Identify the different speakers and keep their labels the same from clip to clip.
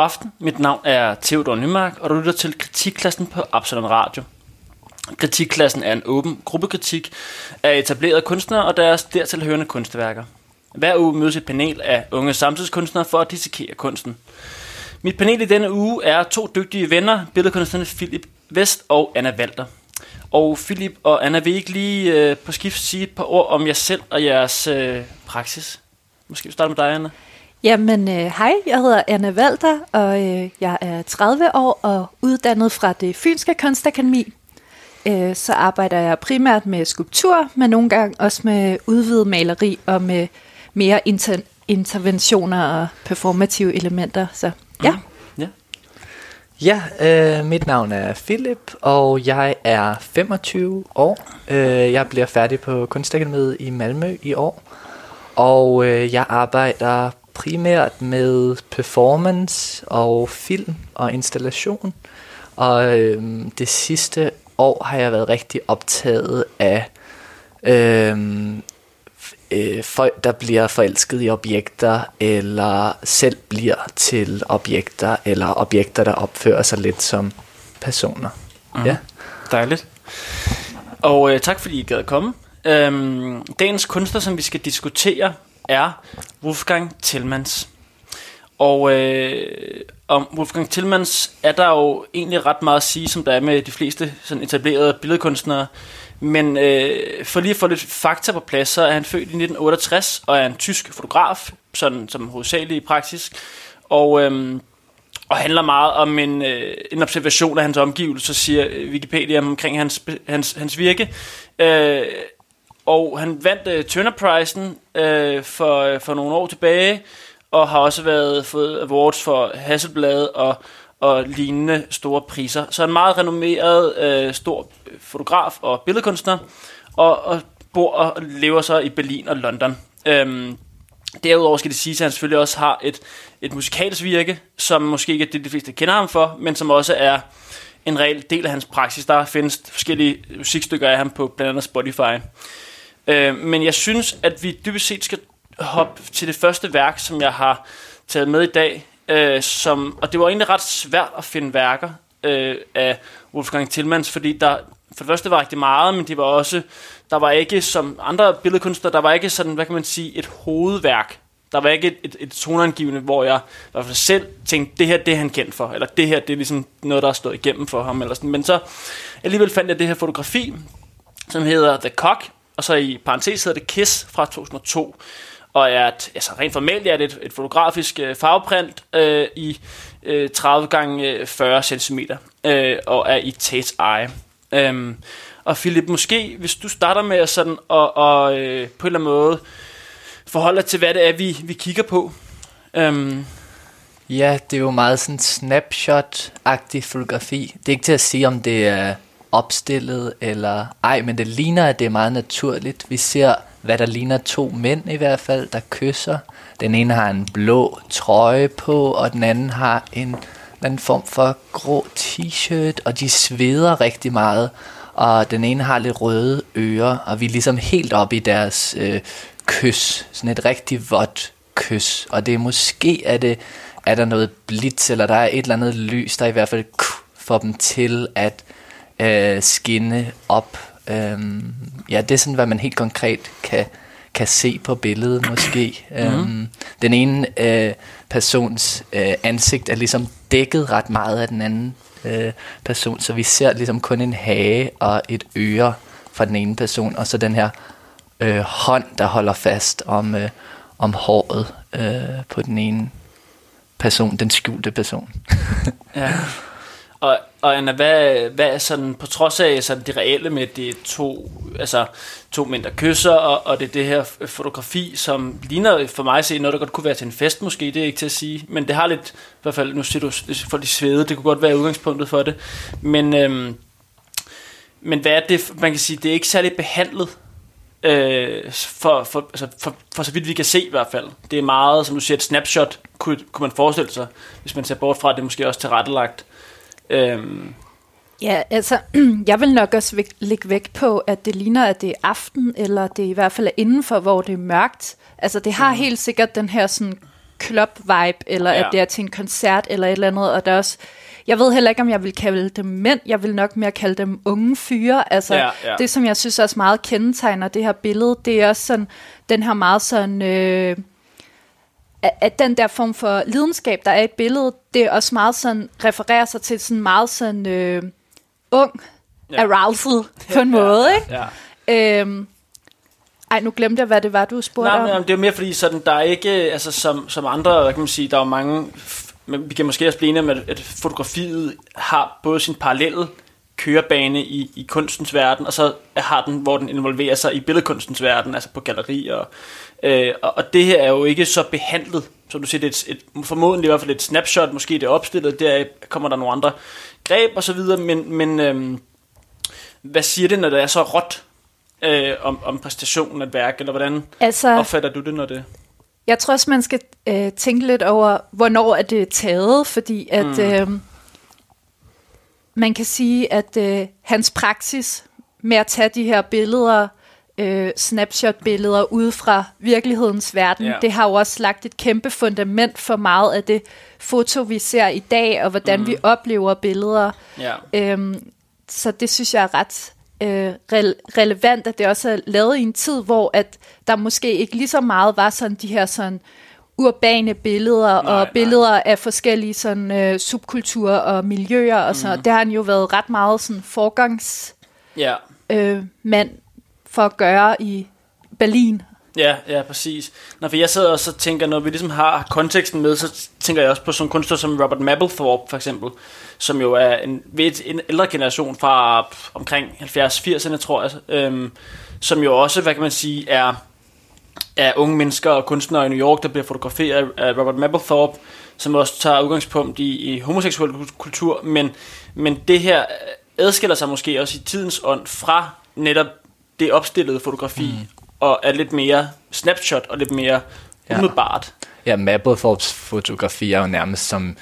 Speaker 1: God aften, mit navn er Theodor Nymark, og du lytter til Kritikklassen på Absalon Radio. Kritikklassen er en åben gruppekritik af etablerede kunstnere og deres dertilhørende kunstværker. Hver uge mødes et panel af unge samtidskunstnere for at dissekere kunsten. Mit panel i denne uge er to dygtige venner, billedkunstnerne Philip Vest og Anna Walter. Og Philip og Anna vil ikke lige øh, på skift sige et par ord om jer selv og jeres øh, praksis. Måske vi starter med dig, Anna.
Speaker 2: Jamen, øh, hej, jeg hedder Anna Walter, og øh, jeg er 30 år og uddannet fra det Fynske Kunstakademi. Øh, så arbejder jeg primært med skulptur, men nogle gange også med udvidet maleri og med mere inter- interventioner og performative elementer. Så ja. Mm-hmm.
Speaker 1: Ja.
Speaker 3: Ja, øh, mit navn er Philip, og jeg er 25 år. Øh, jeg bliver færdig på Kunstakademiet i Malmø i år. Og øh, jeg arbejder primært med performance og film og installation. Og øh, det sidste år har jeg været rigtig optaget af øh, øh, folk, der bliver forelsket i objekter, eller selv bliver til objekter, eller objekter, der opfører sig lidt som personer. Mm. Ja.
Speaker 1: Dejligt. Og øh, tak fordi I gad at komme. Øhm, dagens kunstner, som vi skal diskutere, er Wolfgang Tillmans. Og øh, om Wolfgang Tillmans er der jo egentlig ret meget at sige, som der er med de fleste sådan etablerede billedkunstnere. Men øh, for lige at få lidt fakta på plads, så er han født i 1968 og er en tysk fotograf, sådan som hovedsageligt i praksis. Og, øh, og handler meget om en, øh, en observation af hans omgivelser, siger Wikipedia omkring hans, hans, hans virke. Øh, og han vandt øh, Turner-prisen øh, for, øh, for nogle år tilbage, og har også været fået awards for Hasselblad og, og lignende store priser. Så en meget renommeret øh, stor øh, fotograf og billedkunstner, og, og bor og lever så i Berlin og London. Øhm, Derudover skal det sige, at han selvfølgelig også har et, et musikalsk virke, som måske ikke er det, de fleste kender ham for, men som også er en reel del af hans praksis. Der findes forskellige musikstykker af ham på blandt andet Spotify. Øh, men jeg synes, at vi dybest set skal hoppe til det første værk, som jeg har taget med i dag. Øh, som, og det var egentlig ret svært at finde værker øh, af Wolfgang Tillmans, fordi der for det første var rigtig meget, men det var også, der var ikke som andre billedkunstnere, der var ikke sådan, hvad kan man sige, et hovedværk. Der var ikke et, et, et toneangivende, hvor jeg i hvert fald selv tænkte, det her det er han kendt for, eller det her det er ligesom noget, der er stået igennem for ham. Eller sådan. Men så alligevel fandt jeg det her fotografi, som hedder The Cock, og så i parentes hedder det Kiss fra 2002 og er et, altså rent formelt er det et, et fotografisk øh, farveprint øh, i øh, 30 gange øh, 40 cm øh, og er i Tate's Eye. Øhm, og Philip, måske hvis du starter med at sådan og, og øh, på en eller anden måde forholde dig til, hvad det er, vi, vi kigger på. Øhm,
Speaker 3: Ja, det er jo meget sådan snapshot-agtig fotografi. Det er ikke til at sige, om det er opstillet eller ej, men det ligner, at det er meget naturligt. Vi ser, hvad der ligner to mænd i hvert fald, der kysser. Den ene har en blå trøje på, og den anden har en eller anden form for grå t-shirt, og de sveder rigtig meget. Og den ene har lidt røde ører, og vi er ligesom helt oppe i deres øh, kys. Sådan et rigtig vådt kys. Og det er måske, er, det, er der noget blitz, eller der er et eller andet lys, der i hvert fald får dem til at øh, skinne op. Øhm, ja, det er sådan, hvad man helt konkret kan, kan se på billedet måske. Mm. Øhm, den ene øh, persons øh, ansigt er ligesom dækket ret meget af den anden øh, person, så vi ser ligesom kun en hage og et øre fra den ene person, og så den her øh, hånd, der holder fast om, øh, om håret øh, på den ene person, den skjulte person.
Speaker 1: Ja. Og, og Anna, hvad, hvad er sådan, på trods af sådan det reelle med det to, altså to mænd, der kysser, og, og det er det her fotografi, som ligner for mig at se noget, der godt kunne være til en fest måske, det er ikke til at sige, men det har lidt, i hvert fald, nu siger du for de svede, det kunne godt være udgangspunktet for det, men, øhm, men hvad er det, man kan sige, det er ikke særlig behandlet, øh, for, for, altså for, for så vidt vi kan se i hvert fald. Det er meget, som du siger, et snapshot, kunne, kunne man forestille sig, hvis man ser bort fra, at det måske også tilrettelagt. Øhm,
Speaker 2: Ja, altså, jeg vil nok også væk, lægge vægt på, at det ligner, at det er aften, eller det i hvert fald er indenfor, hvor det er mørkt. Altså, det har mm. helt sikkert den her sådan club-vibe, eller
Speaker 1: Ja.
Speaker 2: at det er til en koncert, eller et eller andet, og der er også, jeg ved heller ikke, om jeg vil kalde dem mænd, jeg vil nok mere kalde dem unge fyre, altså
Speaker 1: Ja, ja.
Speaker 2: det, som jeg synes også meget kendetegner det her billede, det er også sådan, den her meget sådan, øh, at, at den der form for lidenskab, der er i et billede, det er også meget sådan, refererer sig til sådan meget sådan øh, ung
Speaker 1: Ja.
Speaker 2: arousal på en måde, ikke?
Speaker 1: Ja.
Speaker 2: Øhm, ej, nu glemte jeg, hvad det var, du spurgte
Speaker 1: Nej,
Speaker 2: om.
Speaker 1: det er mere fordi, sådan, der er ikke, altså som, som andre, hvad kan man sige, der er jo mange, men vi kan måske også blive enige om, at, at fotografiet har både sin parallelle kørebane i, i kunstens verden, og så har den, hvor den involverer sig i billedkunstens verden, altså på gallerier. Og, øh, og, og det her er jo ikke så behandlet, som du siger, det er et, et, formodentlig i hvert fald et snapshot, måske det er opstillet, der kommer der nogle andre greb og så videre, men, men øhm, hvad siger det, når det er så råt øh, om, om præstationen af et værk, eller hvordan
Speaker 2: Altså,
Speaker 1: opfatter du det, når det...
Speaker 2: jeg tror også, man skal øh, tænke lidt over, hvornår er det taget, fordi at mm. øh, man kan sige, at øh, hans praksis med at tage de her billeder, øh, snapshot-billeder ud fra virkelighedens verden,
Speaker 1: ja.
Speaker 2: det har jo også lagt et kæmpe fundament for meget af det foto, vi ser i dag, og hvordan mm. vi oplever billeder.
Speaker 1: Ja.
Speaker 2: Øhm, så det synes jeg er ret øh, rel- relevant, at det også er lavet i en tid, hvor at der måske ikke lige så meget var sådan de her sådan urbane billeder
Speaker 1: Nej,
Speaker 2: nej, og
Speaker 1: nej.
Speaker 2: billeder af forskellige sådan øh, subkulturer og miljøer og sådan. Mm. Det har han jo været ret meget sådan forgangs
Speaker 1: Ja.
Speaker 2: øh, mand for at gøre i Berlin.
Speaker 1: Ja, ja, præcis. Når for jeg sidder og så tænker, når vi ligesom har konteksten med, så tænker jeg også på sådan en kunstner som Robert Mapplethorpe, for eksempel, som jo er en, ved en ældre generation fra omkring 70-80'erne, tror jeg, øhm, som jo også, hvad kan man sige, er, er unge mennesker og kunstnere i New York, der bliver fotograferet af Robert Mapplethorpe, som også tager udgangspunkt i, i homoseksuel kultur, men, men det her adskiller sig måske også i tidens ånd fra netop det opstillede fotografi, mm. og er lidt mere snapshot og lidt mere
Speaker 3: Ja.
Speaker 1: umiddelbart.
Speaker 3: Ja, Mapplethorpes fotografi er jo nærmest som,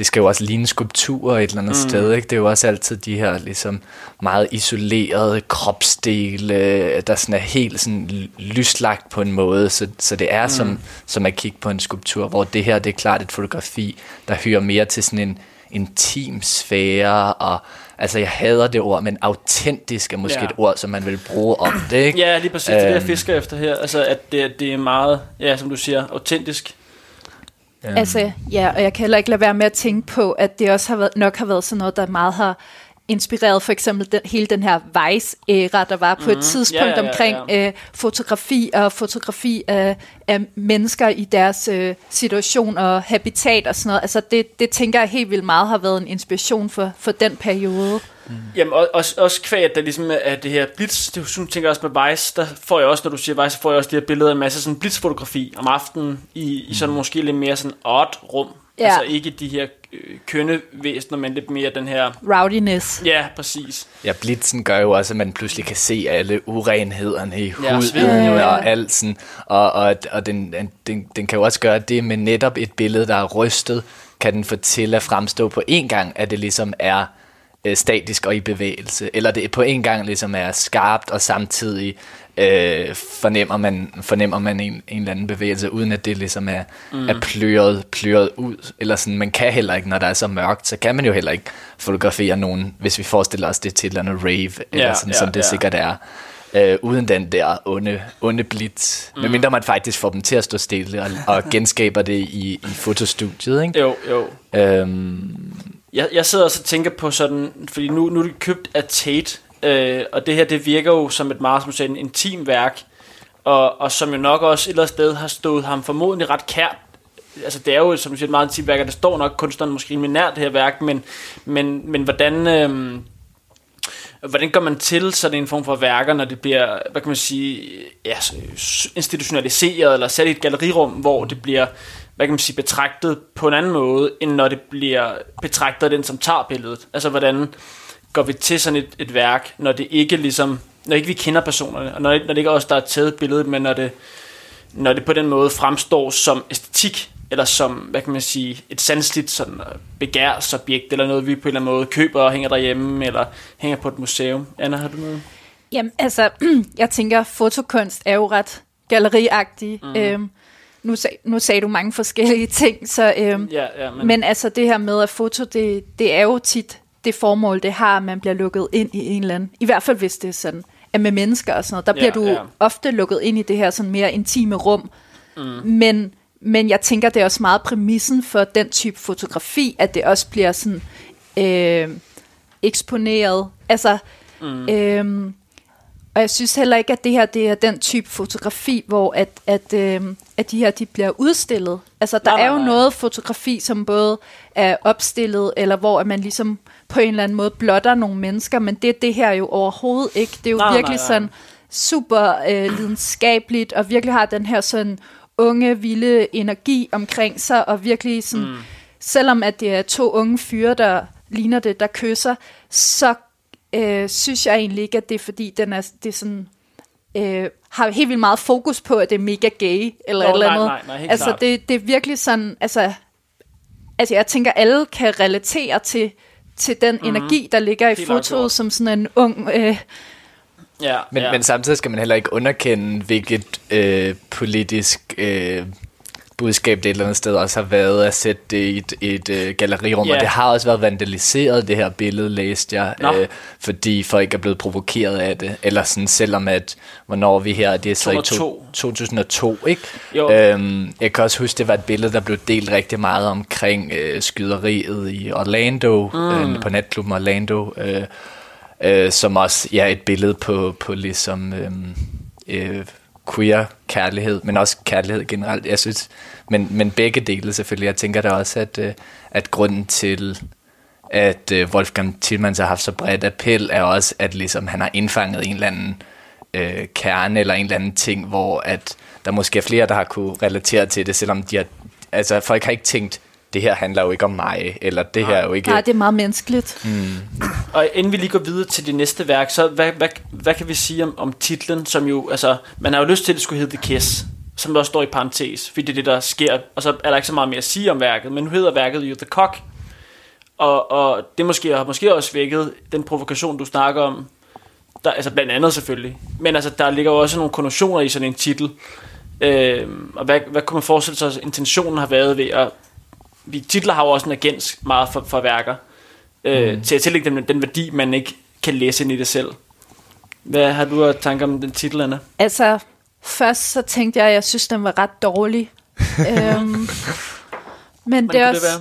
Speaker 3: det skal jo også ligne skulpturer et eller andet mm. sted, ikke? Det er jo også altid de her ligesom meget isolerede kropsdele, der sådan er helt sådan ly- lyslagt på en måde, så, så det er mm. som, som at kigge på en skulptur, hvor det her, det er klart et fotografi, der hører mere til sådan en intim sfære, og altså jeg hader det ord, men autentisk er måske
Speaker 1: Ja.
Speaker 3: et ord, som man vil bruge om det, ikke?
Speaker 1: Ja, lige præcis. Det er det, jeg
Speaker 3: Øhm.
Speaker 1: fisker efter her. Altså, at det, det er meget, ja, som du siger, autentisk.
Speaker 3: Øhm,
Speaker 2: Altså, ja, og jeg kan heller ikke lade være med at tænke på, at det også har været, nok har været sådan noget, der meget har inspireret for eksempel den, hele den her Vice-æra, der var på mm. et tidspunkt
Speaker 1: Ja, ja, ja,
Speaker 2: omkring
Speaker 1: ja.
Speaker 2: Øh, fotografi og fotografi af, af mennesker i deres øh, situation og habitat og sådan noget. Altså det, det tænker jeg helt vildt meget har været en inspiration for, for den periode.
Speaker 1: Jamen, og- også, også kvæg, at der ligesom er det her blitz, det sådan, tænker jeg også med Vice, der får jeg også, når du siger Vice, så får jeg også de her billeder af en masse sådan blitzfotografi om aftenen, i, i sådan måske lidt mere sådan odd rum.
Speaker 2: Ja.
Speaker 1: Altså ikke de her øh, kønne væsener, men lidt mere den her,
Speaker 2: Rowdiness.
Speaker 1: ja, præcis.
Speaker 3: Ja, blitzen gør jo også, at man pludselig kan se alle urenhederne i
Speaker 1: Ja,
Speaker 3: huden ja,
Speaker 1: jo, ja.
Speaker 3: og alt sådan. Og, og, og den, den, den kan jo også gøre det med netop et billede, der er rystet, kan den få til at fremstå på en gang, at det ligesom er øh, statisk og i bevægelse, eller det på en gang ligesom er skarpt, og samtidig øh, fornemmer man, fornemmer man en, en eller anden bevægelse, uden at det ligesom er, mm. er pløret, pløret ud. Eller sådan, man kan heller ikke, når der er så mørkt, så kan man jo heller ikke fotografere nogen, hvis vi forestiller os det til et eller andet rave, eller
Speaker 1: Ja,
Speaker 3: sådan,
Speaker 1: ja,
Speaker 3: som det
Speaker 1: ja.
Speaker 3: sikkert er. Øh, uden den der onde, onde blitz. Mm. Medmindre man faktisk får dem til at stå stille og, og genskaber det i, i fotostudiet. Ikke?
Speaker 1: Jo, jo.
Speaker 3: Øhm,
Speaker 1: jeg, jeg sidder også og tænker på sådan, fordi nu, nu er det købt af Tate, øh, og det her, det virker jo som et meget, som du sagde, en intim værk, og, og som jo nok også et eller andet sted har stået ham formodentlig ret kært. Altså det er jo, som du siger, et meget intimt værk, og det står nok kunstneren måske rimelig nær det her værk, men, men, men hvordan... Øh, Hvordan går man til sådan en form for værker, når det bliver, hvad kan man sige, ja, institutionaliseret eller sat i et gallerirum, hvor det bliver, hvad kan man sige, betragtet på en anden måde, end når det bliver betragtet af den, som tager billedet? Altså, hvordan går vi til sådan et, et værk, når det ikke ligesom, når ikke vi kender personerne, og når, når det ikke er os, der har taget billedet, men når det, når det på den måde fremstår som æstetik, eller som, hvad kan man sige, et sandsligt sådan øh, begærsobjekt, eller noget, vi på en eller anden måde køber og hænger derhjemme, eller hænger på et museum. Anna, har du noget?
Speaker 2: Jamen, altså, jeg tænker, fotokunst er jo ret galleriagtig. Mm. Øhm, nu, sag, nu sagde du mange forskellige ting, så, øhm,
Speaker 1: Ja, ja, men,
Speaker 2: men, altså det her med at foto, det, det er jo tit det formål, det har, at man bliver lukket ind i en eller anden, i hvert fald hvis det er sådan, at med mennesker og sådan noget, der
Speaker 1: Ja,
Speaker 2: bliver du
Speaker 1: ja.
Speaker 2: ofte lukket ind i det her sådan mere intime rum, mm. men, men jeg tænker, det er også meget præmissen for den type fotografi, at det også bliver sådan øh, eksponeret, altså mm. øh, og jeg synes heller ikke, at det her det er den type fotografi, hvor at, at, øh, at de her de bliver udstillet. Altså der
Speaker 1: Nej, nej,
Speaker 2: er jo
Speaker 1: nej.
Speaker 2: noget fotografi, som både er opstillet, eller hvor at man ligesom på en eller anden måde blotter nogle mennesker, men det er det her jo overhovedet ikke. Det er jo
Speaker 1: Nej, nej,
Speaker 2: virkelig
Speaker 1: nej.
Speaker 2: sådan super øh, lidenskabeligt, og virkelig har den her sådan unge, vilde energi omkring sig, og virkelig sådan, mm. selvom at det er to unge fyre, der ligner det, der kysser, så øh, synes jeg egentlig ikke, at det er fordi, den er, det er sådan, øh, har helt vildt meget fokus på, at det er mega gay, eller
Speaker 1: Nå,
Speaker 2: et eller
Speaker 1: nej,
Speaker 2: andet.
Speaker 1: nej, nej, helt
Speaker 2: altså,
Speaker 1: klart.
Speaker 2: det, det er virkelig sådan, altså, altså, jeg tænker, alle kan relatere til, til den mm. energi, der ligger i
Speaker 1: Helt
Speaker 2: fotoet, som sådan en ung... Øh,
Speaker 1: ja,
Speaker 3: Men,
Speaker 1: ja.
Speaker 3: men samtidig skal man heller ikke underkende, hvilket øh, politisk øh, budskab det et eller andet sted også har været at sætte det i et, et øh, gallerirum.
Speaker 1: Ja.
Speaker 3: Og det har også været vandaliseret, det her billede, læste jeg,
Speaker 1: Nå.
Speaker 3: øh, fordi folk er blevet provokeret af det. Eller sådan, selvom at, hvornår vi her, det er så i to,
Speaker 1: 2002.
Speaker 3: 2002, ikke?
Speaker 1: Jo.
Speaker 3: Øhm, jeg kan også huske, det var et billede, der blev delt rigtig meget omkring øh, skyderiet i Orlando, mm. øh, på natklubben Orlando, øh, øh, som også ja, et billede på, på ligesom øh, øh, queer kærlighed, men også kærlighed generelt. Jeg synes, men, men begge dele selvfølgelig. Jeg tænker da også, at, øh, at grunden til, at øh, Wolfgang Tillmans har haft så bredt appel, er også, at ligesom, han har indfanget en eller anden øh, kerne, eller en eller anden ting, hvor at der måske er flere, der har kunne relatere til det, selvom de har, altså, folk har ikke tænkt, det her handler jo ikke om mig, eller det her er jo ikke...
Speaker 2: nej, det er meget menneskeligt. Mm.
Speaker 1: Og inden vi lige går videre til det næste værk, så hvad, hvad, hvad kan vi sige om, om titlen, som jo, altså, man har jo lyst til, at det skulle hedde The Kiss, som også står i parentes, fordi det er det, der sker, og så er der ikke så meget mere at sige om værket, men nu hedder værket jo The Cock, og, og det måske, har måske også vækket den provokation, du snakker om, der, altså blandt andet selvfølgelig, men altså, der ligger jo også nogle konnotationer i sådan en titel, øh, og hvad, hvad kunne man forestille sig, at intentionen har været ved at, vi titler har jo også en agens meget for, for værker, øh, mm. til at tillægge dem den værdi, man ikke kan læse ind i det selv. Hvad har du af tanker om den titel, Anna?
Speaker 2: Altså, først så tænkte jeg, at jeg synes, den var ret dårlig. øhm, men det er
Speaker 1: det
Speaker 2: også...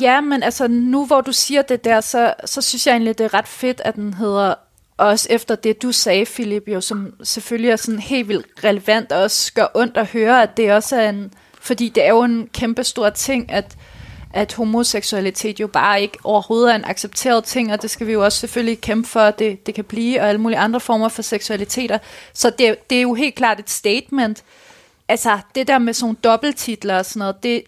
Speaker 2: Ja, men altså nu hvor du siger det der, så, så synes jeg egentlig, det er ret fedt, at den hedder, også efter det du sagde, Philip, jo, som selvfølgelig er sådan helt vildt relevant, og også gør ondt at høre, at det også er en, fordi det er jo en kæmpe stor ting, at, at homoseksualitet jo bare ikke overhovedet er en accepteret ting, og det skal vi jo også selvfølgelig kæmpe for, at det, det kan blive, og alle mulige andre former for seksualiteter. Så det, det er jo helt klart et statement. Altså, det der med sådan dobbelttitler og sådan noget, det,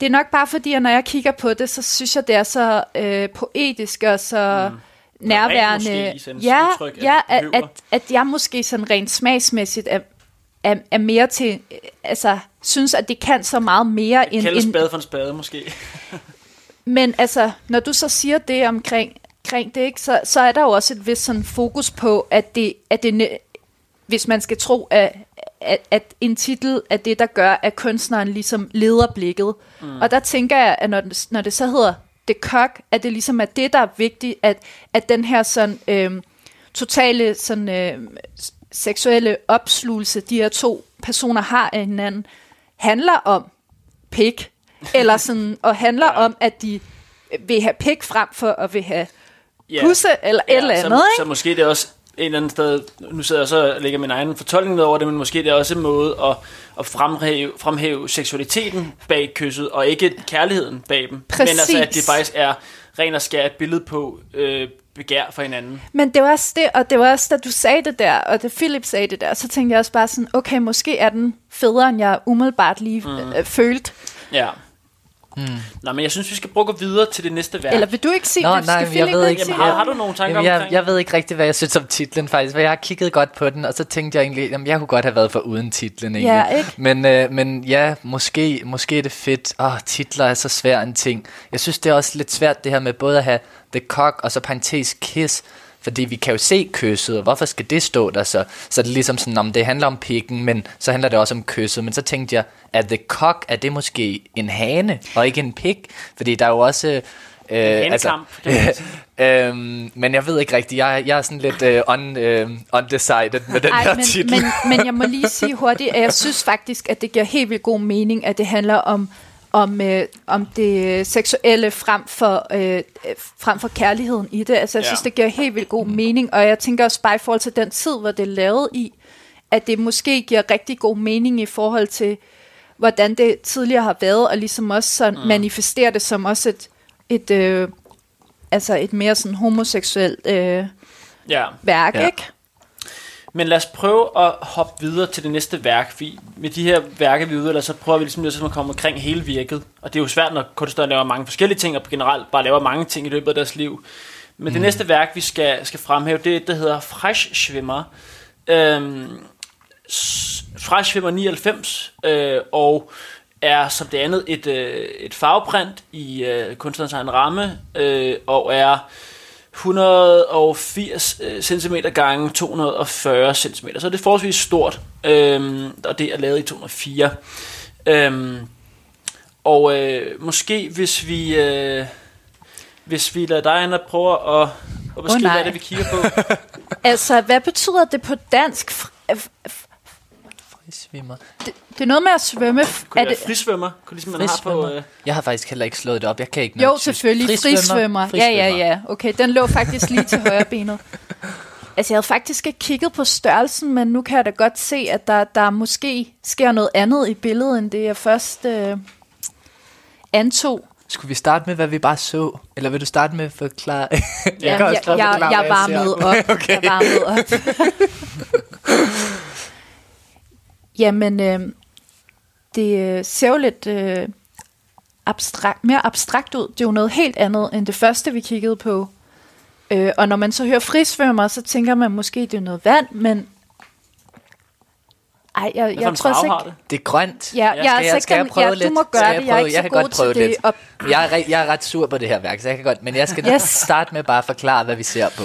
Speaker 2: det er nok bare fordi, at når jeg kigger på det, så synes jeg, det er så øh, poetisk og så mm. nærværende.
Speaker 1: måske
Speaker 2: ja,
Speaker 1: udtryk, at
Speaker 2: ja at, at, at jeg måske sådan rent smagsmæssigt er, er, er mere til, øh, altså synes, at det kan så meget mere end,
Speaker 1: Kalde spade for en spade, måske.
Speaker 2: men altså, når du så siger det omkring, omkring det, ikke, så, så er der jo også et vis sådan fokus på, at det, at det hvis man skal tro, at, at, at en titel er det, der gør, at kunstneren ligesom leder blikket. Mm. Og der tænker jeg, at når, når det så hedder det kok, at det ligesom er det, der er vigtigt, at, at den her sådan øhm, totale sådan, s- seksuelle opslugelse, de her to personer har af hinanden, handler om pik, eller sådan, og handler ja. om, at de vil have pik frem for at vil have pusse, eller et eller andet,
Speaker 1: så,
Speaker 2: ikke?
Speaker 1: så måske det er også et eller andet sted, nu sidder jeg så og lægger min egen fortolkning ned over det, men måske det er også en måde at, at fremhæve, fremhæve seksualiteten bag kysset, og ikke kærligheden bag dem. Men altså, at det
Speaker 2: Præcis.
Speaker 1: faktisk er ren og skær et billede på øh, begær for hinanden.
Speaker 2: Men det var også det, og det var også, da du sagde det der, og da Philip sagde det der, så tænkte jeg også bare sådan, okay, måske er den federe, end jeg umiddelbart lige mm. øh, følte.
Speaker 1: Ja. Mm. Nå, men jeg synes, vi skal prøve at gå videre til det næste værk.
Speaker 2: Eller vil du ikke sige
Speaker 3: Nå,
Speaker 2: det?
Speaker 3: nej,
Speaker 2: Skal
Speaker 3: jeg ved
Speaker 2: ikke
Speaker 1: Jamen, har, har du nogle tanker
Speaker 3: Jamen, jeg,
Speaker 1: omkring?
Speaker 3: jeg ved ikke rigtig, hvad jeg synes om titlen faktisk, for jeg har kigget godt på den, og så tænkte jeg egentlig, jamen, jeg kunne godt have været for uden titlen egentlig.
Speaker 2: Ja, ikke?
Speaker 3: Men, øh, men ja, måske, måske er det fedt. Åh, titler er så svær en ting. Jeg synes, det er også lidt svært det her med både at have The Cock og så parentes Kiss, Fordi vi kan jo se kysset, og hvorfor skal det stå der så? Så det er ligesom sådan, om det handler om pikken, men så handler det også om kysset. Men så tænkte jeg, at the cock, er det måske en hane, og ikke en pik? Fordi der er jo også...
Speaker 1: Øh, altså,
Speaker 3: øhm, men jeg ved ikke rigtigt. Jeg, jeg er sådan lidt uh, un, uh, undecided med den
Speaker 2: Ej,
Speaker 3: her
Speaker 2: men,
Speaker 3: titel.
Speaker 2: Men, men jeg må lige sige hurtigt, at jeg synes faktisk, at det giver helt vildt god mening, at det handler om om, øh, om det seksuelle frem for, øh, frem for kærligheden i det. Altså, jeg synes, ja. det giver helt vildt god mening, og jeg tænker også bare i forhold til den tid, hvor det er lavet i, at det måske giver rigtig god mening i forhold til, hvordan det tidligere har været, og ligesom også sådan mm. manifesterer det som også et, et, øh, altså et mere sådan homoseksuelt øh, ja. værk, ja. ikke?
Speaker 1: Men lad os prøve at hoppe videre til det næste værk, fordi med de her værker, vi udøver, så prøver vi ligesom, ligesom at komme omkring hele virket. Og det er jo svært, når kunstnere laver mange forskellige ting, og generelt bare laver mange ting i løbet af deres liv. Men mm. det næste værk, vi skal, skal fremhæve, det er det, der hedder Fresh Øhm, Fresh 99, øh, og er som det andet et, øh, et farveprint i øh, kunstnerens egen ramme, øh, og er 180 øh, cm gange 240 cm. Så det er forholdsvis stort, øhm, og det er lavet i 204. Øhm, og øh, måske hvis vi øh, hvis vi lader dig Anna prøve at, at beskrive, oh, hvad det vi kigger på.
Speaker 2: altså, hvad betyder det på dansk?
Speaker 3: Frisvimmer.
Speaker 2: Det, det er noget med at svømme.
Speaker 1: Kunne er det frisvømmer? Kunne ligesom man har på, øh...
Speaker 3: Jeg har faktisk heller ikke slået det op. Jeg kan ikke
Speaker 2: Jo, selvfølgelig. Frisvømmer. frisvømmer. Ja, ja, ja. Okay, den lå faktisk lige til højre benet. Altså, jeg havde faktisk ikke kigget på størrelsen, men nu kan jeg da godt se, at der, der måske sker noget andet i billedet, end det jeg først øh, antog.
Speaker 3: Skulle vi starte med, hvad vi bare så? Eller vil du starte med at forklare?
Speaker 2: jeg ja, jeg, jeg, jeg, jeg varmede op. okay. Jeg varmede op. Jamen, øh, det øh, ser jo lidt øh, abstrakt, mere abstrakt ud. Det er jo noget helt andet end det første, vi kiggede på. Øh, og når man så hører frisvømmer, så tænker man måske, det er noget vand, men ej, jeg, jeg, jeg tror ikke...
Speaker 3: Det? det er grønt.
Speaker 2: Ja, ja, skal, jeg, skal jeg prøve ja, lidt? Du må gøre det, jeg er ikke jeg så god til det.
Speaker 3: Lidt. Jeg, er, jeg er ret sur på det her værk, så jeg kan godt... Men jeg skal yes. starte med bare at forklare, hvad vi ser på.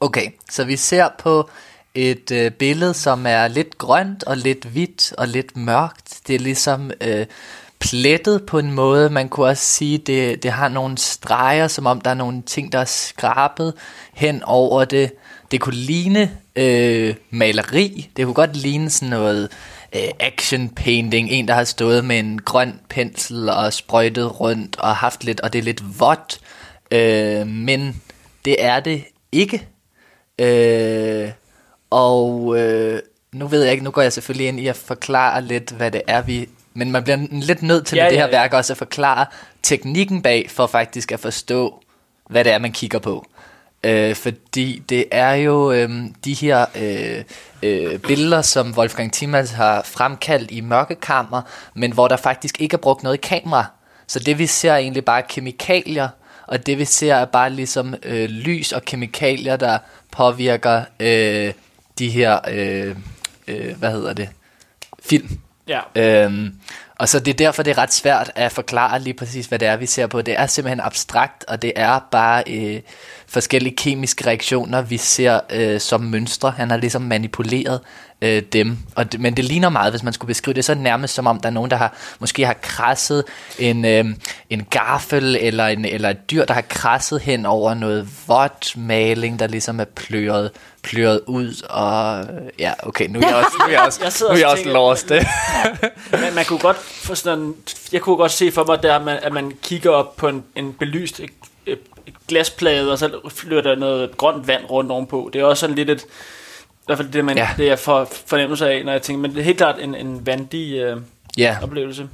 Speaker 3: Okay, så vi ser på et øh, billede, som er lidt grønt og lidt hvidt og lidt mørkt. Det er ligesom øh, plettet på en måde. Man kunne også sige, det, det har nogle streger, som om der er nogle ting, der er skrabet hen over det. Det kunne ligne øh, maleri. Det kunne godt ligne sådan noget øh, action painting. En, der har stået med en grøn pensel og sprøjtet rundt og haft lidt, og det er lidt vådt. Øh, men det er det ikke. Øh, og øh, nu ved jeg ikke, nu går jeg selvfølgelig ind i at forklare lidt, hvad det er, vi... Men man bliver lidt nødt til ja, med det her ja, ja. værk også at forklare teknikken bag, for faktisk at forstå, hvad det er, man kigger på. Øh, fordi det er jo øh, de her øh, øh, billeder, som Wolfgang Timmels har fremkaldt i mørkekammer, men hvor der faktisk ikke er brugt noget kamera. Så det vi ser er egentlig bare kemikalier, og det vi ser er bare ligesom øh, lys og kemikalier, der påvirker øh, de her, øh, øh, hvad hedder det, film.
Speaker 1: Ja.
Speaker 3: Øhm, og så det er derfor, det er ret svært at forklare lige præcis, hvad det er, vi ser på. Det er simpelthen abstrakt, og det er bare øh, forskellige kemiske reaktioner, vi ser øh, som mønstre. Han har ligesom manipuleret øh, dem. Og det, men det ligner meget, hvis man skulle beskrive det, så er det nærmest som om, der er nogen, der har måske har krasset en, øh, en gaffel, eller, en, eller et dyr, der har krasset hen over noget vådt maling, der ligesom er pløret, pløret ud. Og ja, okay, nu er jeg også, nu er jeg også, jeg nu er jeg også lost det.
Speaker 1: men man kunne godt få sådan, jeg kunne godt se for mig, der, at man, at man kigger op på en, en belyst glasplade, og så flytter der noget grønt vand rundt ovenpå. Det er også sådan lidt et, i hvert fald det, man, ja. det jeg får fornemmelse af, når jeg tænker, men det er helt klart en, en vandig øh, ja. oplevelse.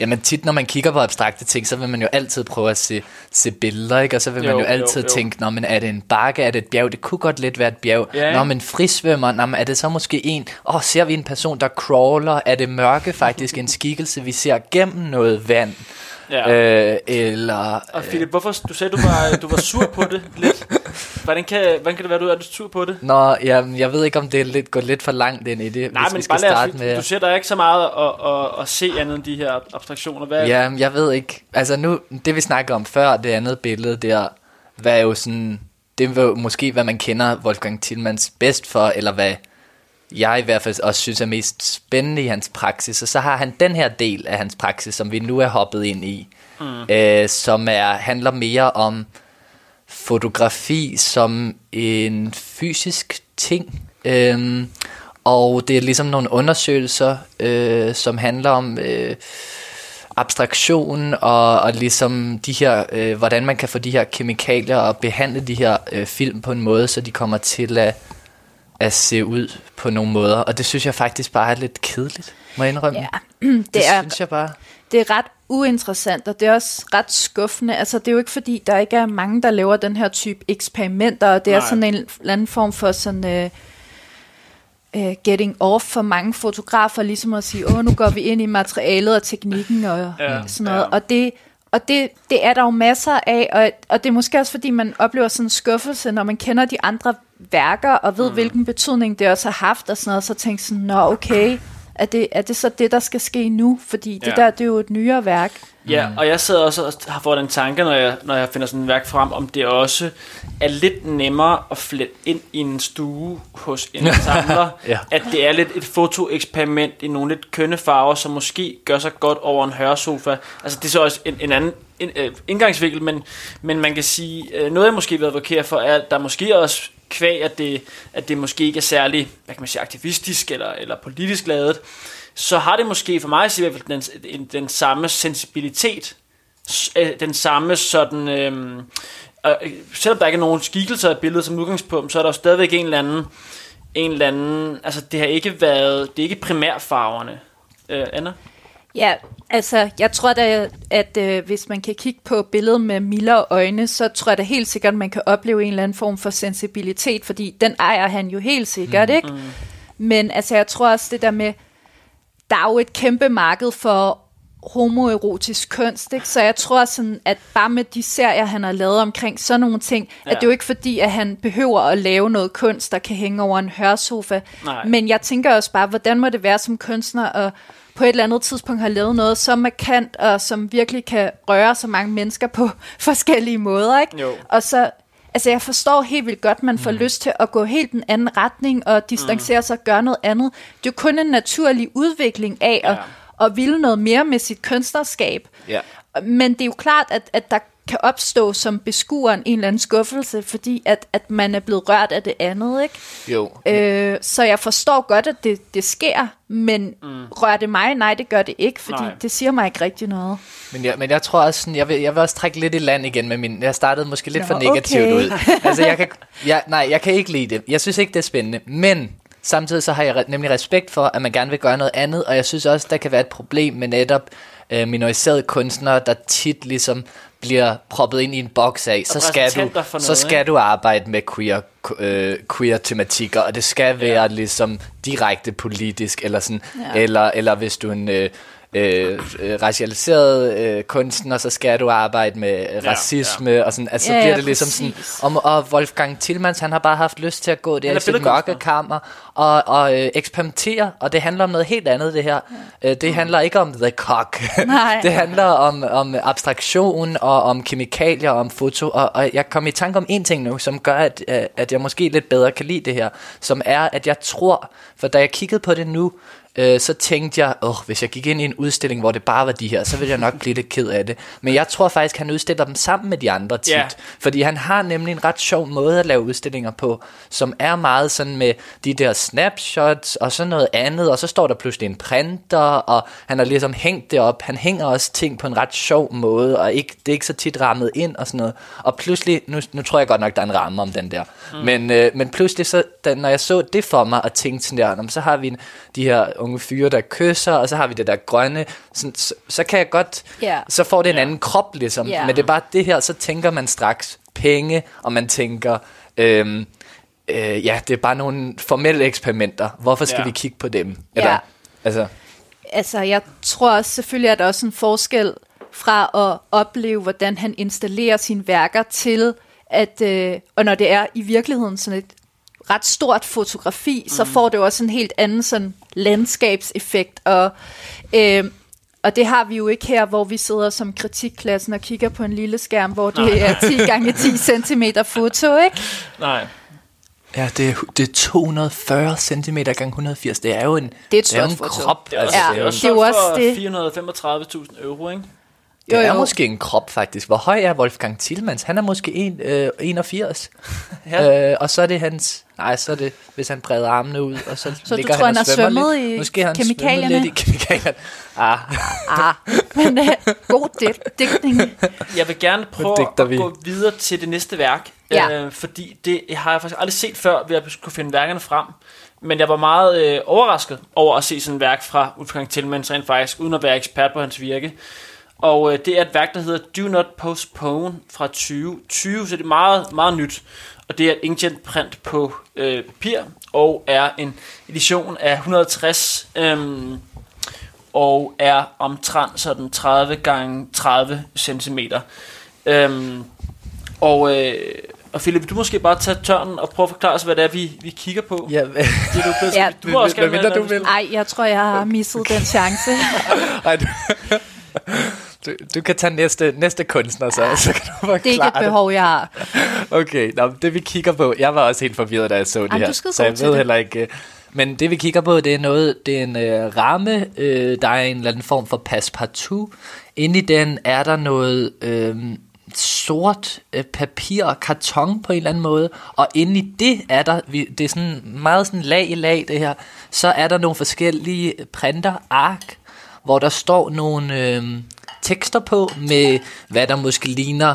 Speaker 3: Jamen tit, når man kigger på abstrakte ting, så vil man jo altid prøve at se, se billeder, ikke? Og så vil jo, man jo altid jo, jo. tænke, Nå, men er det en bakke, er det et bjerg? Det kunne godt lidt være et bjerg. Ja. Nå, men frisvømmer, Nå, men er det så måske en? Åh, oh, ser vi en person, der crawler? Er det mørke faktisk en skikkelse, vi ser gennem noget vand? Ja. Øh, eller,
Speaker 1: og Philip, hvorfor, du sagde, du var, du var sur på det lidt. Hvordan kan, hvordan kan det være, du er sur på det?
Speaker 3: Nå, jamen, jeg ved ikke, om det er lidt, går lidt for langt ind i det,
Speaker 1: Nej, hvis men vi skal starte med... Du ser, der er ikke så meget at, at, at se andet end de her abstraktioner. Hvad
Speaker 3: ja, jeg ved ikke. Altså nu, det vi snakker om før, det andet billede der, var jo sådan det var måske, hvad man kender Wolfgang Tillmans bedst for, eller hvad jeg i hvert fald også synes er mest spændende i hans praksis. Og så har han den her del af hans praksis, som vi nu er hoppet ind i, mm. øh, som er handler mere om fotografi som en fysisk ting. Øhm, og det er ligesom nogle undersøgelser, øh, som handler om øh, abstraktion og, og ligesom de her, øh, hvordan man kan få de her kemikalier og behandle de her øh, film på en måde, så de kommer til at, at se ud på nogle måder. Og det synes jeg faktisk bare er lidt kedeligt, må jeg indrømme.
Speaker 2: Ja,
Speaker 3: det,
Speaker 2: det, er,
Speaker 3: synes jeg bare.
Speaker 2: det er ret uinteressant, og det er også ret skuffende. Altså, det er jo ikke fordi, der ikke er mange, der laver den her type eksperimenter, og det er
Speaker 1: Nej.
Speaker 2: sådan en eller anden form for sådan... Øh, uh, getting off for mange fotografer, ligesom at sige, åh, nu går vi ind i materialet og teknikken og
Speaker 1: Ja,
Speaker 2: sådan noget.
Speaker 1: ja.
Speaker 2: Og det, og det, det er der jo masser af, og, og det er måske også, fordi man oplever sådan en skuffelse, når man kender de andre værker, og ved, mm. hvilken betydning det også har haft, og sådan noget, så tænker sådan, nå, okay, er det, er det så det, der skal ske nu? Fordi det
Speaker 1: Ja.
Speaker 2: der, det er jo et nyere værk.
Speaker 1: Ja, og jeg sidder også og har fået den tanke, når jeg, når jeg finder sådan et værk frem, om det også er lidt nemmere at flette ind i en stue hos en samler,
Speaker 3: Ja.
Speaker 1: at det er lidt et fotoeksperiment i nogle lidt kønne farver, som måske gør sig godt over en hørsofa. Altså det er så også en, en anden en, øh, indgangsvinkel, men, men man kan sige, øh, noget jeg måske vil advokere for, er, at der måske også kvæg, at det, at det måske ikke er særlig, hvad kan man sige, aktivistisk eller, eller politisk lavet, så har det måske for mig i hvert fald den, den, den samme sensibilitet, øh, den samme sådan, øhm, øh, selvom der ikke er nogen skikkelser af billedet som udgangspunkt, så er der jo stadigvæk en eller anden, en eller anden, altså det har ikke været, det er ikke primærfarverne. Øh, Anna?
Speaker 2: Ja, altså, jeg tror da, at øh, hvis man kan kigge på billedet med mildere øjne, så tror jeg da helt sikkert, at man kan opleve en eller anden form for sensibilitet, fordi den ejer han jo helt sikkert, ikke? Men altså, jeg tror også det der med, der er jo et kæmpe marked for homoerotisk kunst, ikke? så jeg tror sådan, at bare med de serier, han har lavet omkring sådan nogle ting. Ja. at det er jo ikke fordi, at han behøver at lave noget kunst, der kan hænge over en hørsofa,
Speaker 1: Nej.
Speaker 2: men jeg tænker også bare, hvordan må det være som kunstner at på et eller andet tidspunkt har lavet noget så markant, og som virkelig kan røre så mange mennesker på forskellige måder, ikke?
Speaker 1: Jo.
Speaker 2: Og så, altså jeg forstår helt vildt godt, man får mm. lyst til at gå helt den anden retning, og distancere mm. sig og gøre noget andet. Det er jo kun en naturlig udvikling af
Speaker 1: Ja.
Speaker 2: at, at ville noget mere med sit kunstnerskab.
Speaker 3: Ja.
Speaker 2: Men det er jo klart, at, at der kan opstå som beskueren en eller anden skuffelse, fordi at, at man er blevet rørt af det andet, ikke?
Speaker 3: Jo.
Speaker 2: Øh, så jeg forstår godt, at det, det sker, men mm. rører det mig? Nej, det gør det ikke, fordi
Speaker 1: Nej.
Speaker 2: Det siger mig ikke rigtig noget.
Speaker 3: Men jeg, men jeg tror også, sådan, jeg, vil, jeg vil også trække lidt i land igen med min... Jeg startede måske lidt
Speaker 2: Nå,
Speaker 3: for negativt
Speaker 2: okay.
Speaker 3: ud. Altså, jeg kan, jeg, nej, jeg kan ikke lide det. Jeg synes ikke, det er spændende. Men samtidig så har jeg nemlig respekt for, at man gerne vil gøre noget andet. Og jeg synes også, der kan være et problem med netop øh, minoriserede kunstnere, der tit ligesom bliver proppet ind i en boks af. Så skal, du,
Speaker 1: for
Speaker 3: så
Speaker 1: noget,
Speaker 3: skal du arbejde med queer, øh, queer tematikker, og det skal være ja. ligesom direkte politisk, eller sådan. Ja. eller, eller hvis du er en øh, øh, øh, racialiseret øh, kunstner, så skal du arbejde med øh,
Speaker 1: Ja,
Speaker 3: racisme, ja. og sådan, altså, så
Speaker 2: Ja,
Speaker 3: bliver
Speaker 2: ja,
Speaker 3: det ligesom
Speaker 2: præcis.
Speaker 3: sådan, om, og Wolfgang Tillmans, han har bare haft lyst til at gå der i sit mørke kammer, og, og øh, eksperimentere, og det handler om noget helt andet, det her. Ja. Øh, det handler ikke om the cock.
Speaker 2: Nej.
Speaker 3: det handler om, om abstraktion, og om kemikalier, og om foto, og, og jeg kom i tanke om en ting nu, som gør, at, at jeg måske lidt bedre kan lide det her, som er, at jeg tror, for da jeg kiggede på det nu, øh, så tænkte jeg, åh, hvis jeg gik ind i en udstilling, hvor det bare var de her, så ville jeg nok blive lidt ked af det. Men jeg tror faktisk, han udstiller dem sammen med de andre tit.
Speaker 1: Ja.
Speaker 3: Fordi han har nemlig en ret sjov måde at lave udstillinger på, som er meget sådan med de der snapshots og sådan noget andet, og så står der pludselig en printer, og han har ligesom hængt det op. Han hænger også ting på en ret sjov måde, og ikke, det er ikke så tit rammet ind og sådan noget. Og pludselig, nu, nu tror jeg godt nok, der er en ramme om den der, mm. men, øh, men pludselig, så, da, når jeg så det for mig og tænkte sådan der, "Nå, men så har vi en, de her unge fyre, der kysser, og så har vi det der grønne, sådan, så, så kan jeg godt,
Speaker 2: Ja.
Speaker 3: så får det en anden krop ligesom.
Speaker 2: Ja.
Speaker 3: Men det er bare det her, så tænker man straks penge, og man tænker, øhm, øh, ja, det er bare nogle formelle eksperimenter. Hvorfor skal
Speaker 1: Ja.
Speaker 3: vi kigge på dem?
Speaker 2: Ja.
Speaker 3: altså,
Speaker 2: Altså, jeg tror også, selvfølgelig er der også en forskel fra at opleve, hvordan han installerer sine værker til, at, øh, og når det er i virkeligheden sådan et ret stort fotografi, mm. så får det jo også en helt anden sådan landskabseffekt, og, øh, Og det har vi jo ikke her, hvor vi sidder som kritikklassen og kigger på en lille skærm, hvor det er 10 gange 10 cm foto, ikke?
Speaker 1: Nej.
Speaker 3: Ja, det er, det er 240 cm gange 180. Det er jo en,
Speaker 2: Det er et
Speaker 3: det er jo
Speaker 2: stort
Speaker 3: en
Speaker 2: foto.
Speaker 3: krop.
Speaker 1: Det er også,
Speaker 2: Ja,
Speaker 1: det er også,
Speaker 2: det er jo også det.
Speaker 1: 435.000 euro, ikke?
Speaker 3: Det
Speaker 2: Jo,
Speaker 3: er
Speaker 2: jo.
Speaker 3: måske en krop, faktisk. Hvor høj er Wolfgang Tillmans? Han er måske en, øh, 81.
Speaker 1: Ja.
Speaker 3: Øh, og så er det hans... Nej, så er det, hvis han breder armene ud, og så,
Speaker 2: Så du
Speaker 3: ligger
Speaker 2: tror, han
Speaker 3: og svømmer
Speaker 2: svømmet
Speaker 3: lidt.
Speaker 2: i
Speaker 3: Måske har han svømmet
Speaker 2: kemikalierne?
Speaker 3: lidt i kemikalierne. Ah,
Speaker 2: Ah, men uh, god digt, digtning.
Speaker 1: Jeg vil gerne prøve at
Speaker 3: vi.
Speaker 1: gå videre til det næste værk.
Speaker 2: Ja.
Speaker 1: Øh, fordi det har jeg faktisk aldrig set før, ved at jeg kunne finde værkerne frem. Men jeg var meget øh, overrasket over at se sådan et værk fra Wolfgang Tillmans rent faktisk, uden at være ekspert på hans virke. Og øh, det er et værk, der hedder Do Not Postpone fra 2020, så det er meget, meget nyt. Og det er et inkjet print på øh, papir, og er en edition af 160 øhm, og er omtrent sådan 30 gange 30 cm. Øhm, og, øh, og Philip, vil du måske bare tage tørnen og prøve at forklare os, hvad det er, vi, vi kigger på?
Speaker 3: ja,
Speaker 1: Det er du, bedst.
Speaker 2: Ja.
Speaker 1: du må også
Speaker 3: Hvad
Speaker 1: gerne
Speaker 3: du vil.
Speaker 2: Ej, jeg tror, jeg har misset den chance.
Speaker 3: Du, du, kan tage næste, næste kunstner, så, så kan du forklare
Speaker 2: Det er ikke et behov, jeg har.
Speaker 3: Okay, nå, det vi kigger på, jeg var også helt forvirret, da jeg så det
Speaker 2: Ej,
Speaker 3: her,
Speaker 2: du skal
Speaker 3: så jeg ved
Speaker 2: det.
Speaker 3: heller ikke... øh, Men det vi kigger på, det er noget, det er en øh, ramme, øh, der er en eller anden form for passepartout. Inde i den er der noget øh, sort øh, papir og karton på en eller anden måde, og inde i det er der, vi, det er sådan meget sådan lag i lag det her, så er der nogle forskellige printer, ark, hvor der står nogle øh, tekster på med, hvad der måske ligner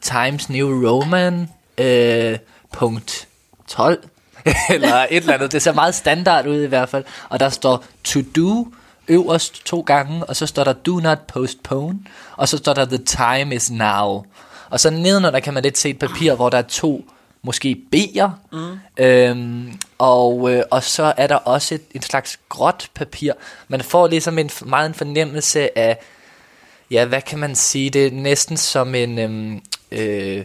Speaker 3: Times New Roman, øh, punkt 12, eller et eller andet. Det ser meget standard ud i hvert fald. Og der står to do øverst to gange, og så står der do not postpone, og så står der the time is now. Og så nedenunder kan man lidt se et papir, hvor der er to måske B'er, mm. øhm, og, øh, og så er der også et, en slags gråt papir. Man får ligesom en, meget en fornemmelse af, ja, hvad kan man sige, det er næsten som en, øhm, øh,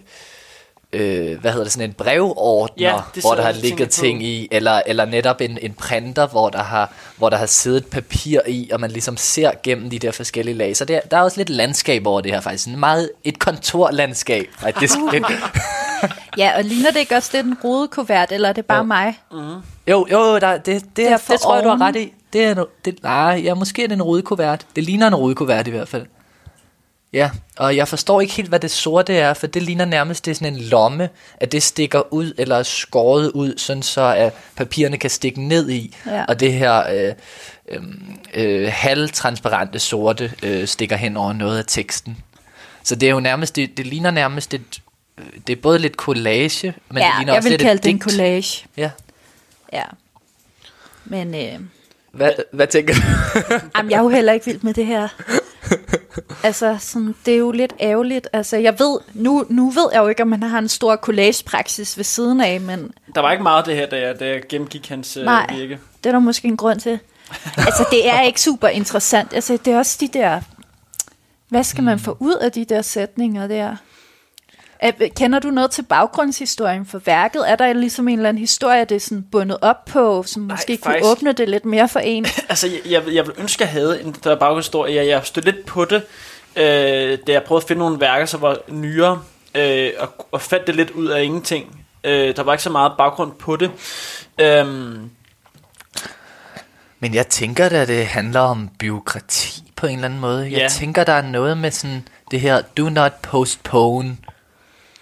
Speaker 3: øh, hvad hedder det, sådan en brevordner,
Speaker 1: Ja,
Speaker 3: hvor der har ligget
Speaker 1: på.
Speaker 3: ting i, eller, eller netop en, en printer, hvor der, har, hvor der har siddet papir i, og man ligesom ser gennem de der forskellige lag. Så det, der er også lidt landskab over det her faktisk. En meget, et kontorlandskab. Ej, det er lidt,
Speaker 2: Ja, og ligner det ikke også lidt en rodekuvert, eller er det bare
Speaker 3: Jo.
Speaker 2: mig?
Speaker 3: jo, jo, der, det, det, det, det tror jeg, du har ret i. Det er, det, nej, ja, måske er det en rodekuvert. Det ligner en rodekuvert i hvert fald. Ja, og jeg forstår ikke helt, hvad det sorte er, for det ligner nærmest, det er sådan en lomme, at det stikker ud, eller er skåret ud, sådan så at papirerne kan stikke ned i,
Speaker 2: Ja.
Speaker 3: og det her øh, øh, øh, halvtransparente sorte øh, stikker hen over noget af teksten. Så det er jo nærmest, det, det ligner nærmest et, øh, det er både lidt collage, men det
Speaker 2: ja,
Speaker 3: ligner
Speaker 2: jeg
Speaker 3: også
Speaker 2: vil
Speaker 3: lidt
Speaker 2: kalde
Speaker 3: et
Speaker 2: det en collage.
Speaker 3: Ja.
Speaker 2: Ja. Men øh,
Speaker 3: Hvad, hvad tænker du?
Speaker 2: jamen, jeg er jo heller ikke vild med det her. Altså, sådan, det er jo lidt ærgerligt. Altså, jeg ved, nu, nu ved jeg jo ikke, om han har en stor collagepraksis ved siden af, men
Speaker 1: Der var ikke meget af det her, da jeg, da jeg gennemgik hans øh,
Speaker 2: Nej.
Speaker 1: virke.
Speaker 2: det er der måske en grund til. Altså, det er ikke super interessant. Altså, det er også de der... Hvad skal man få ud af de der sætninger der? Er- Kender du noget til baggrundshistorien for værket? Er der ligesom en eller anden historie, det er sådan bundet op på, som
Speaker 1: Nej,
Speaker 2: måske kunne
Speaker 1: faktisk-
Speaker 2: åbne det lidt mere for en?
Speaker 1: Altså, jeg, jeg, jeg vil ønske, at jeg havde en der baghistorie. Jeg, jeg stødte lidt på det, øh, da jeg prøvede at finde nogle værker, som var nyere, øh, og, og fandt det lidt ud af ingenting. Øh, der var ikke så meget baggrund på det. Øhm,
Speaker 3: Men jeg tænker da, det handler om byråkrati på en eller anden måde. Jeg
Speaker 1: Ja.
Speaker 3: tænker, der er noget med sådan det her, do not postpone.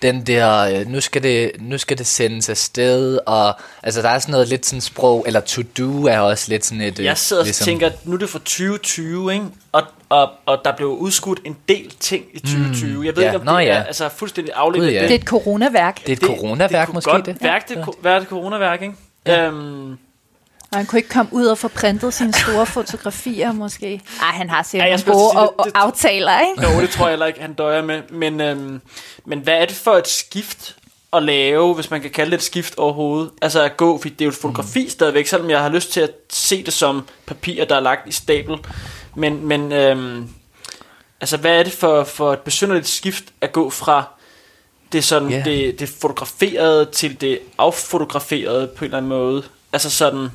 Speaker 3: Den der, øh, nu skal, det, nu skal det sendes afsted, og altså der er sådan noget lidt sådan sprog, eller to do er også lidt sådan et... øh,
Speaker 1: jeg sidder og tænker, nu er det for 2020, ikke? Og, og, og der blev udskudt en del ting i 2020. Jeg ved
Speaker 3: ja.
Speaker 1: ikke, om
Speaker 3: Nå,
Speaker 1: det
Speaker 3: ja.
Speaker 1: er altså, fuldstændig afledt.
Speaker 3: Ja.
Speaker 2: Det er et coronaværk,
Speaker 3: Det er et coronaværk
Speaker 1: kunne
Speaker 3: måske,
Speaker 1: godt
Speaker 3: det.
Speaker 1: Værk, det, være et coronaværk, ikke? Ja. Øhm,
Speaker 2: og han kunne ikke komme ud og få printet sine store fotografier måske. Ej, han har
Speaker 1: Ja,
Speaker 2: sikkert
Speaker 1: jeg
Speaker 2: nogle gode
Speaker 1: sige,
Speaker 2: og,
Speaker 1: det-
Speaker 2: og
Speaker 1: det-
Speaker 2: aftaler, ikke?
Speaker 1: Jo, det tror jeg heller ikke, han døjer med. Men, øhm, men hvad er det for et skift at lave, hvis man kan kalde det et skift overhovedet? Altså at gå, fordi det er jo et fotografi mm. stadigvæk, selvom jeg har lyst til at se det som papir, der er lagt i stabel. Men, men øhm, altså hvad er det for, for et besynderligt skift at gå fra det, sådan,
Speaker 3: Ja.
Speaker 1: yeah. det, det fotograferede til det affotograferede på en eller anden måde? Altså sådan,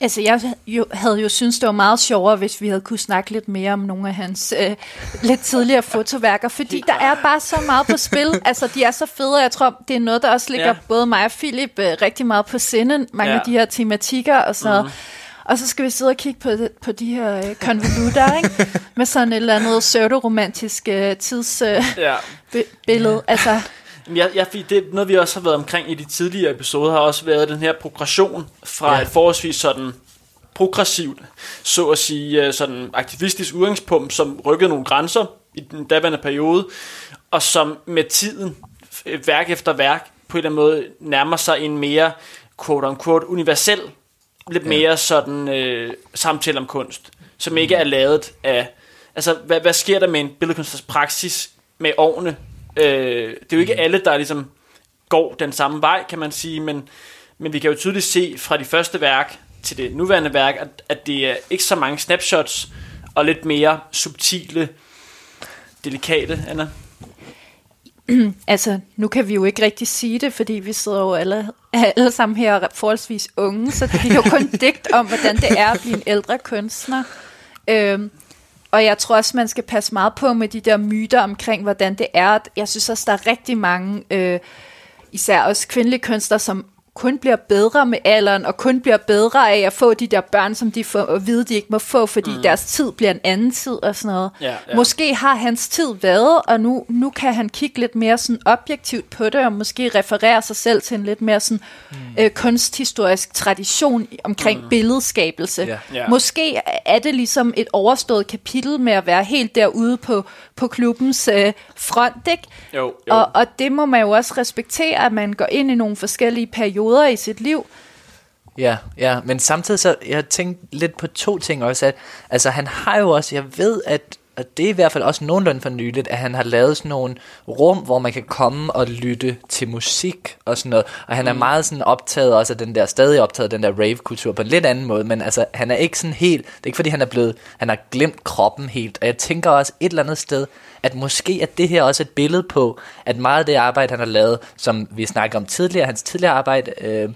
Speaker 2: Altså, jeg jo, havde jo synes det var meget sjovere, hvis vi havde kunne snakke lidt mere om nogle af hans øh, lidt tidligere fotoværker, fordi der er bare så meget på spil. Altså, de er så fede, og jeg tror, det er noget, der også ligger
Speaker 1: Ja.
Speaker 2: både mig og Philip øh, rigtig meget på sinde, mange
Speaker 1: Ja.
Speaker 2: af de her tematikker og sådan noget. Og så skal vi sidde og kigge på, på de her øh, konvolutter, ikke? Med sådan et eller andet pseudo-romantisk øh, tidsbillede. Øh,
Speaker 1: Ja.
Speaker 2: be- billede. altså,
Speaker 1: Jeg, jeg, det er noget, vi også har været omkring i de tidligere episoder, har også været den her progression fra
Speaker 3: Ja.
Speaker 1: et forholdsvis sådan progressivt, så at sige, øh, sådan aktivistisk udgangspunkt, som rykkede nogle grænser i den daværende periode, og som med tiden, f- værk efter værk, på en eller anden måde nærmer sig en mere quote-unquote universel, lidt
Speaker 3: Ja.
Speaker 1: mere sådan øh, samtale om kunst, som ikke er lavet af, altså hvad, hvad sker der med en billedkunstners praksis med årene? Øh, det er jo ikke alle, der ligesom går den samme vej, kan man sige, men, men vi kan jo tydeligt se fra de første værk til det nuværende værk, at, at det er ikke så mange snapshots, og lidt mere subtile, delikate, Anna.
Speaker 2: Altså, nu kan vi jo ikke rigtig sige det, fordi vi sidder jo alle, alle sammen her og er forholdsvis unge, så det er jo kun digt om, hvordan det er at blive en ældre kunstner. Øhm, og jeg tror også, man skal passe meget på med de der myter omkring, hvordan det er. Jeg synes også, der er rigtig mange, øh, især også kvindelige kunstnere, som kun bliver bedre med alderen, og kun bliver bedre af at få de der børn, som de får at vide, de ikke må få, fordi mm. deres tid bliver en anden tid og sådan noget.
Speaker 1: Ja, ja.
Speaker 2: Måske har hans tid været, og nu, nu kan han kigge lidt mere sådan objektivt på det, og måske referere sig selv til en lidt mere sådan, mm. øh, kunsthistorisk tradition omkring mm. billedskabelse.
Speaker 3: Ja.
Speaker 1: Ja.
Speaker 2: Måske er det ligesom et overstået kapitel med at være helt derude på, på klubbens øh, front, ikke?
Speaker 1: Jo, jo.
Speaker 2: Og, og det må man jo også respektere, at man går ind i nogle forskellige perioder i sit liv.
Speaker 3: Ja, ja, men samtidig så, jeg har tænkt lidt på to ting også, at altså han har jo også, jeg ved, at, at det er i hvert fald også nogenlunde for nyligt, at han har lavet sådan nogle rum, hvor man kan komme og lytte til musik og sådan noget, og han er meget sådan optaget også af den der, stadig optaget den der rave-kultur på en lidt anden måde, men altså han er ikke sådan helt, det er ikke fordi han er blevet, han har glemt kroppen helt, og jeg tænker også et eller andet sted, at måske er det her også et billede på, at meget af det arbejde, han har lavet, som vi snakker om tidligere, hans tidligere arbejde øh,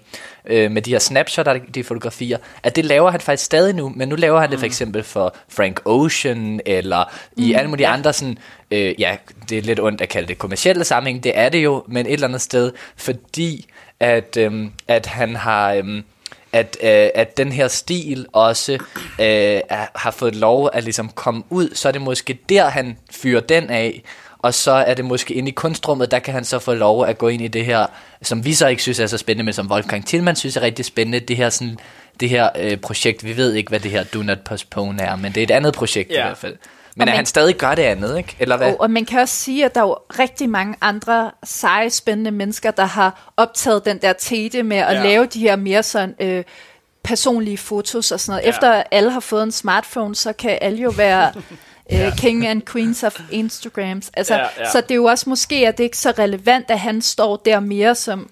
Speaker 3: øh, med de her snapshots, de fotografier, at det laver han faktisk stadig nu, men nu laver han det for eksempel for Frank Ocean, eller i alle mulige andre sådan, øh, ja, det er lidt ondt at kalde det kommercielle sammenhæng, det er det jo, men et eller andet sted, fordi at, øh, at han har... Øh, at, øh, at den her stil også øh, har fået lov at ligesom komme ud, så er det måske der, han fyrer den af, og så er det måske inde i kunstrummet, der kan han så få lov at gå ind i det her, som vi så ikke synes er så spændende, men som Wolfgang Tillmann synes er rigtig spændende, det her, sådan, det her øh, projekt. Vi ved ikke, hvad det her Do Not Postpone er, men det er et andet projekt
Speaker 1: Ja.
Speaker 3: i hvert fald. Men
Speaker 2: Og
Speaker 3: at
Speaker 2: man-
Speaker 3: han stadig gør det andet, ikke? Eller hvad?
Speaker 2: Og, og man kan også sige, at der er jo rigtig mange andre seje, spændende mennesker, der har optaget den der tete med at
Speaker 1: Ja.
Speaker 2: ja. lave de her mere sådan... Øh, personlige fotos og sådan noget.
Speaker 1: Ja.
Speaker 2: Ja. Efter alle har fået en smartphone, så kan alle jo være øh, king and queens of Instagrams. Altså,
Speaker 1: Ja, ja.
Speaker 2: Så det er jo også måske, at det ikke er så relevant, at han står der mere som,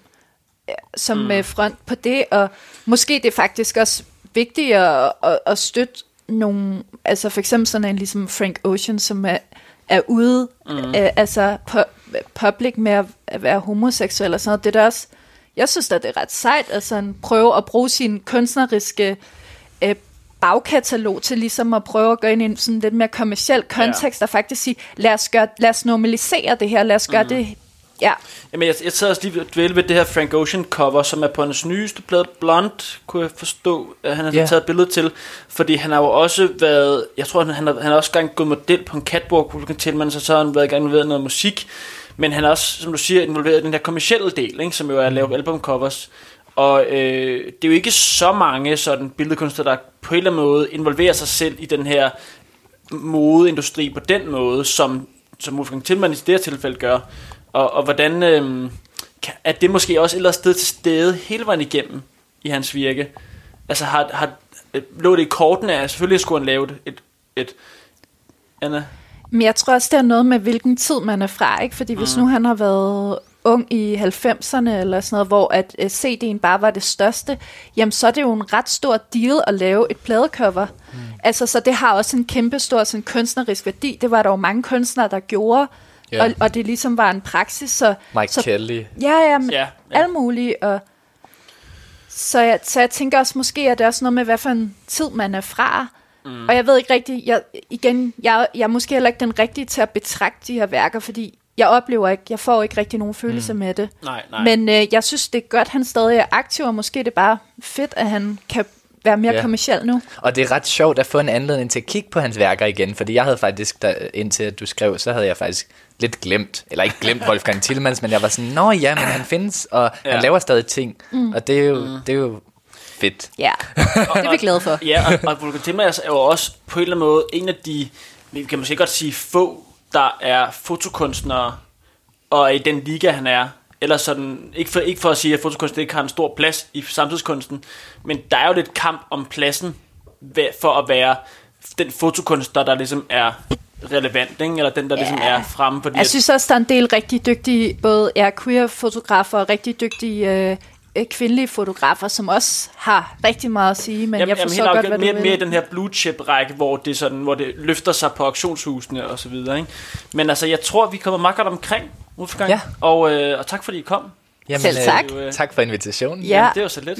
Speaker 2: øh, som mm. front på det, og måske det er faktisk også vigtigt at, at, at støtte nogle, altså for eksempel sådan en ligesom Frank Ocean, som er, er ude, mm. øh, altså pu- public med at, at være homoseksuel og sådan noget. Det er da også, jeg synes da, det er ret sejt at sådan prøve at bruge sin kunstneriske øh, bagkatalog til ligesom at prøve at gå ind i en sådan lidt mere kommersiel kontekst, ja. og faktisk sige, lad os, gøre, lad os normalisere det her, lad os gøre mm. det, ja,
Speaker 1: Jamen, jeg, jeg sad også lige og dvæle ved det her Frank Ocean cover, som er på hans nyeste plade, Blonde, kunne jeg forstå, at han har yeah. taget et billede til. Fordi han har jo også været, jeg tror, han, han, har, han har også gang gået model på en catwalk, hvor du kan tilmelde sig, så har han været i gang med noget musik. Men han er også, som du siger, involveret i den her kommercielle del, ikke, som jo er at lave albumcovers. Og øh, det er jo ikke så mange sådan billedkunstnere, der på en eller anden måde involverer sig selv i den her modeindustri på den måde, som, som Wolfgang Tillmann i det her tilfælde gør. Og, og hvordan øh, er det måske også et eller andet sted til stede hele vejen igennem i hans virke? Altså har, har, lå det i kortene, at selvfølgelig skulle han lave et, et, et Anna?
Speaker 2: Men jeg tror også, det er noget med, hvilken tid man er fra, ikke? Fordi hvis nu han har været ung i 90'erne eller sådan noget, hvor at uh, CD'en bare var det største, jamen så er det jo en ret stor deal at lave et pladecover. Mm. Altså, så det har også en kæmpe stor sådan, kunstnerisk værdi. Det var der jo mange kunstnere, der gjorde,
Speaker 3: Ja.
Speaker 2: og, og det ligesom var en praksis. Så,
Speaker 3: Mike
Speaker 2: så,
Speaker 3: Kelly.
Speaker 2: Ja, ja, men
Speaker 1: ja.
Speaker 2: ja. alt muligt. Og, Så jeg, så jeg tænker også, måske er det også noget med, hvad for en tid man er fra. Mm. Og jeg ved ikke rigtigt, jeg, igen, jeg, jeg er måske heller ikke den rigtige til at betragte de her værker, fordi jeg oplever ikke, jeg får ikke rigtig nogen følelse mm. med det.
Speaker 1: Nej, nej.
Speaker 2: Men øh, jeg synes, det er godt, at han stadig er aktiv, og måske er det bare fedt, at han kan være mere
Speaker 3: Ja.
Speaker 2: kommersiel nu.
Speaker 3: Og det er ret sjovt at få en anledning til at kigge på hans værker igen, fordi jeg havde faktisk, da, indtil at du skrev, så havde jeg faktisk lidt glemt, eller ikke glemt Wolfgang Tillmans, men jeg var sådan, nå ja, men han findes, og ja. Han laver stadig ting, mm. og det er, jo, mm. det er jo fedt.
Speaker 2: Ja, det er vi glade for.
Speaker 1: Ja, og, og Volker Timmers er jo også på en eller anden måde en af de, vi kan måske godt sige få, der er fotokunstnere, og i den liga, han er. Eller sådan, ikke for, ikke for at sige, at fotokunst ikke har en stor plads i samtidskunsten, men der er jo lidt kamp om pladsen for at være den fotokunstner, der ligesom er relevant, ikke? eller den, der ja. ligesom er fremme. Fordi
Speaker 2: Jeg synes også, der er en del rigtig dygtige, både er queer-fotografer og rigtig dygtige øh, kvindelige fotografer, som også har rigtig meget at sige, men
Speaker 1: Jamen,
Speaker 2: jeg
Speaker 1: jamen,
Speaker 2: forstår
Speaker 1: helt
Speaker 2: godt, hvad du
Speaker 1: mere, mere i den her blue chip række, hvor det, sådan, hvor det løfter sig på auktionshusene og så videre. Ikke? Men altså, jeg tror, vi kommer meget godt omkring Wolfgang.
Speaker 3: Ja.
Speaker 1: Og, øh, og tak fordi I kom.
Speaker 2: Selv tak.
Speaker 1: Det er jo, øh,
Speaker 3: Tak for invitationen.
Speaker 2: Ja.
Speaker 1: Det er jo så lidt.